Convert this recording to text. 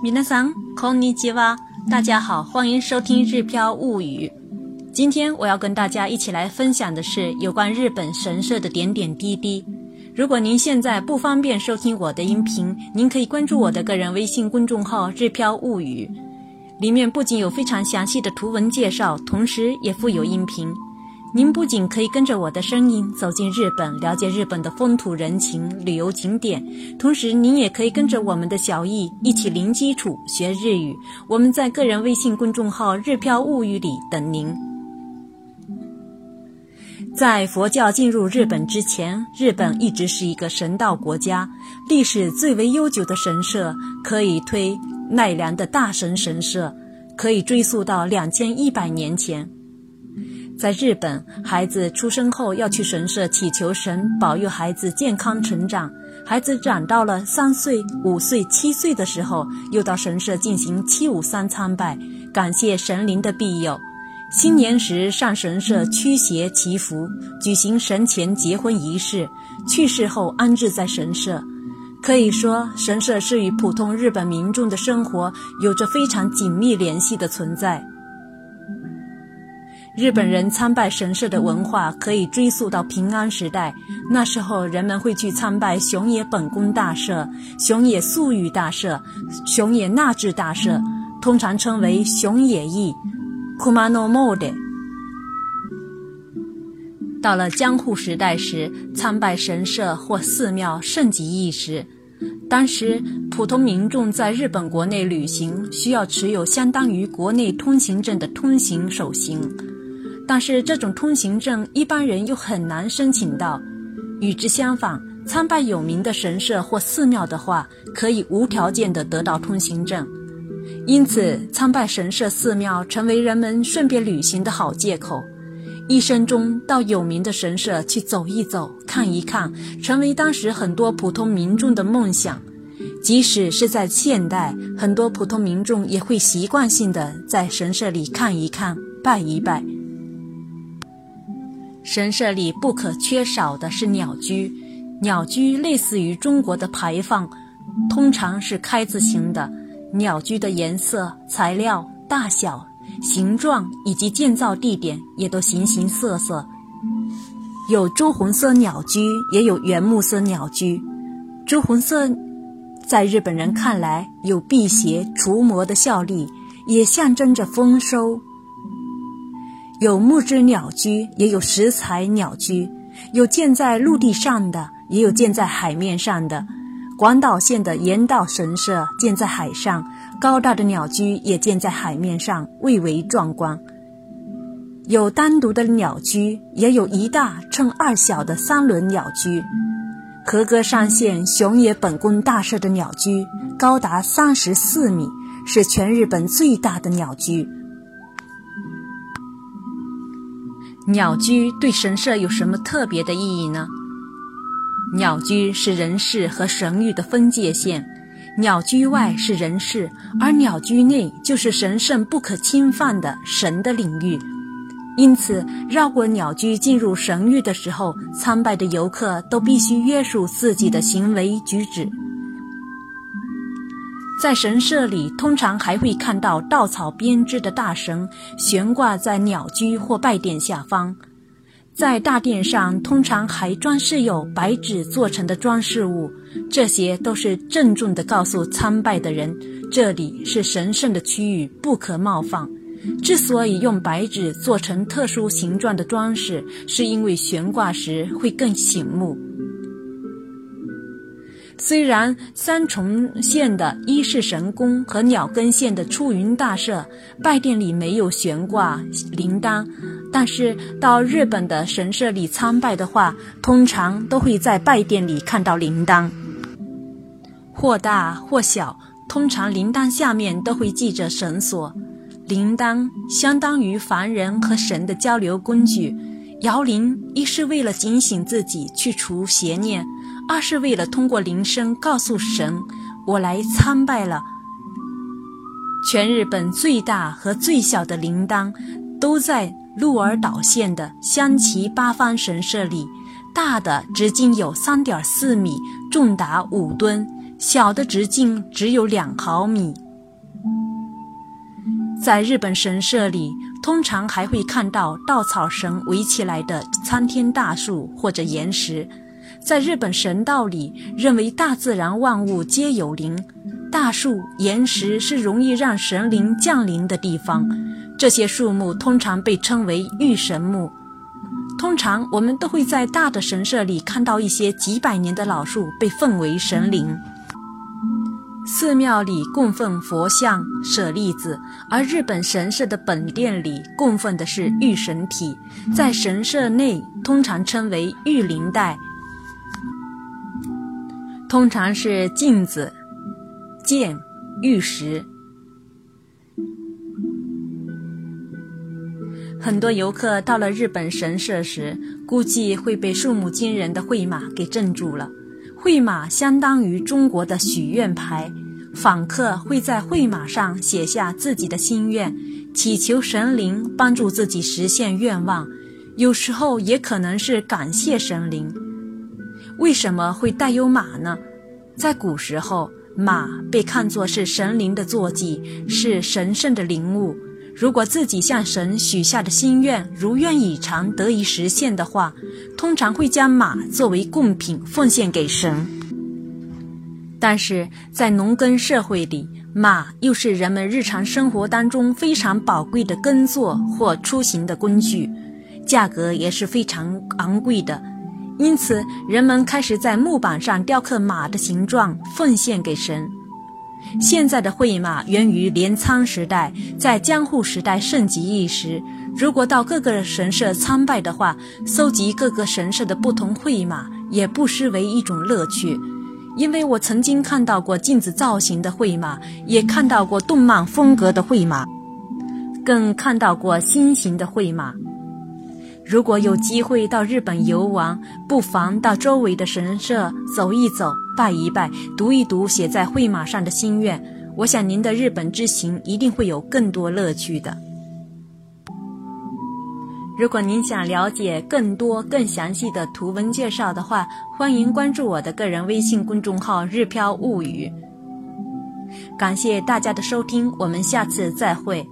米娜桑，空尼基哇，大家好，欢迎收听《日飘物语》。今天我要跟大家一起来分享的是有关日本神社的点点滴滴。如果您现在不方便收听我的音频，您可以关注我的个人微信公众号“日飘物语”，里面不仅有非常详细的图文介绍，同时也附有音频。您不仅可以跟着我的声音走进日本，了解日本的风土人情、旅游景点，同时您也可以跟着我们的小易一起零基础学日语。我们在个人微信公众号“日飘物语”里等您。在佛教进入日本之前，日本一直是一个神道国家，历史最为悠久的神社可以推奈良的大神神社，可以追溯到两千一百年前。在日本，孩子出生后要去神社祈求神保佑孩子健康成长。孩子长到了三岁、五岁、七岁的时候，又到神社进行七五三参拜，感谢神灵的庇佑。新年时上神社驱邪祈福，举行神前结婚仪式。去世后安置在神社。可以说，神社是与普通日本民众的生活有着非常紧密联系的存在。日本人参拜神社的文化可以追溯到平安时代，那时候人们会去参拜熊野本宫大社、熊野素玉大社、熊野纳智大社，通常称为熊野义 （Kumano Mode）。到了江户时代时，参拜神社或寺庙盛极一时。当时普通民众在日本国内旅行，需要持有相当于国内通行证的通行手形。但是这种通行证一般人又很难申请到。与之相反，参拜有名的神社或寺庙的话，可以无条件的得到通行证。因此，参拜神社寺庙成为人们顺便旅行的好借口。一生中到有名的神社去走一走、看一看，成为当时很多普通民众的梦想。即使是在现代，很多普通民众也会习惯性的在神社里看一看、拜一拜。神社里不可缺少的是鸟居，鸟居类似于中国的牌坊，通常是开字形的。鸟居的颜色、材料、大小、形状以及建造地点也都形形色色，有朱红色鸟居，也有原木色鸟居。朱红色在日本人看来有辟邪除魔的效力，也象征着丰收。有木质鸟居，也有石材鸟居，有建在陆地上的，也有建在海面上的。广岛县的岩岛神社建在海上，高大的鸟居也建在海面上，蔚为壮观。有单独的鸟居，也有一大乘二小的三轮鸟居。和歌山县熊野本宫大社的鸟居高达三十四米，是全日本最大的鸟居。鸟居对神社有什么特别的意义呢？鸟居是人世和神域的分界线，鸟居外是人世，而鸟居内就是神圣不可侵犯的神的领域。因此，绕过鸟居进入神域的时候，参拜的游客都必须约束自己的行为举止。在神社里，通常还会看到稻草编织的大绳悬挂在鸟居或拜殿下方。在大殿上，通常还装饰有白纸做成的装饰物，这些都是郑重地告诉参拜的人，这里是神圣的区域，不可冒犯。之所以用白纸做成特殊形状的装饰，是因为悬挂时会更醒目。虽然三重县的伊势神宫和鸟根县的出云大社拜殿里没有悬挂铃铛，但是到日本的神社里参拜的话，通常都会在拜殿里看到铃铛，或大或小，通常铃铛下面都会系着绳索。铃铛相当于凡人和神的交流工具，摇铃一是为了警醒自己，去除邪念。二是为了通过铃声告诉神，我来参拜了。全日本最大和最小的铃铛，都在鹿儿岛县的香崎八方神社里。大的直径有三点四米，重达五吨；小的直径只有两毫米，在日本神社里，通常还会看到稻草绳围起来的参天大树或者岩石。在日本神道里，认为大自然万物皆有灵，大树、岩石是容易让神灵降临的地方。这些树木通常被称为御神木。通常我们都会在大的神社里看到一些几百年的老树被奉为神灵。寺庙里供奉佛像、舍利子，而日本神社的本殿里供奉的是御神体，在神社内通常称为御灵带，通常是镜子、剑、玉石。很多游客到了日本神社时，估计会被数目惊人的绘马给镇住了。绘马相当于中国的许愿牌，访客会在绘马上写下自己的心愿，祈求神灵帮助自己实现愿望。有时候也可能是感谢神灵。为什么会带有马呢？在古时候，马被看作是神灵的坐骑，是神圣的灵物。如果自己向神许下的心愿如愿以偿得以实现的话，通常会将马作为贡品奉献给神。但是在农耕社会里，马又是人们日常生活当中非常宝贵的耕作或出行的工具，价格也是非常昂贵的。因此，人们开始在木板上雕刻马的形状，奉献给神。现在的绘马源于镰仓时代，在江户时代盛极一时。如果到各个神社参拜的话，搜集各个神社的不同绘马，也不失为一种乐趣。因为我曾经看到过镜子造型的绘马，也看到过动漫风格的绘马，更看到过心形的绘马。如果有机会到日本游玩，不妨到周围的神社走一走、拜一拜、读一读写在绘马上的心愿。我想您的日本之行一定会有更多乐趣的。如果您想了解更多、更详细的图文介绍的话，欢迎关注我的个人微信公众号“日飘物语”。感谢大家的收听，我们下次再会。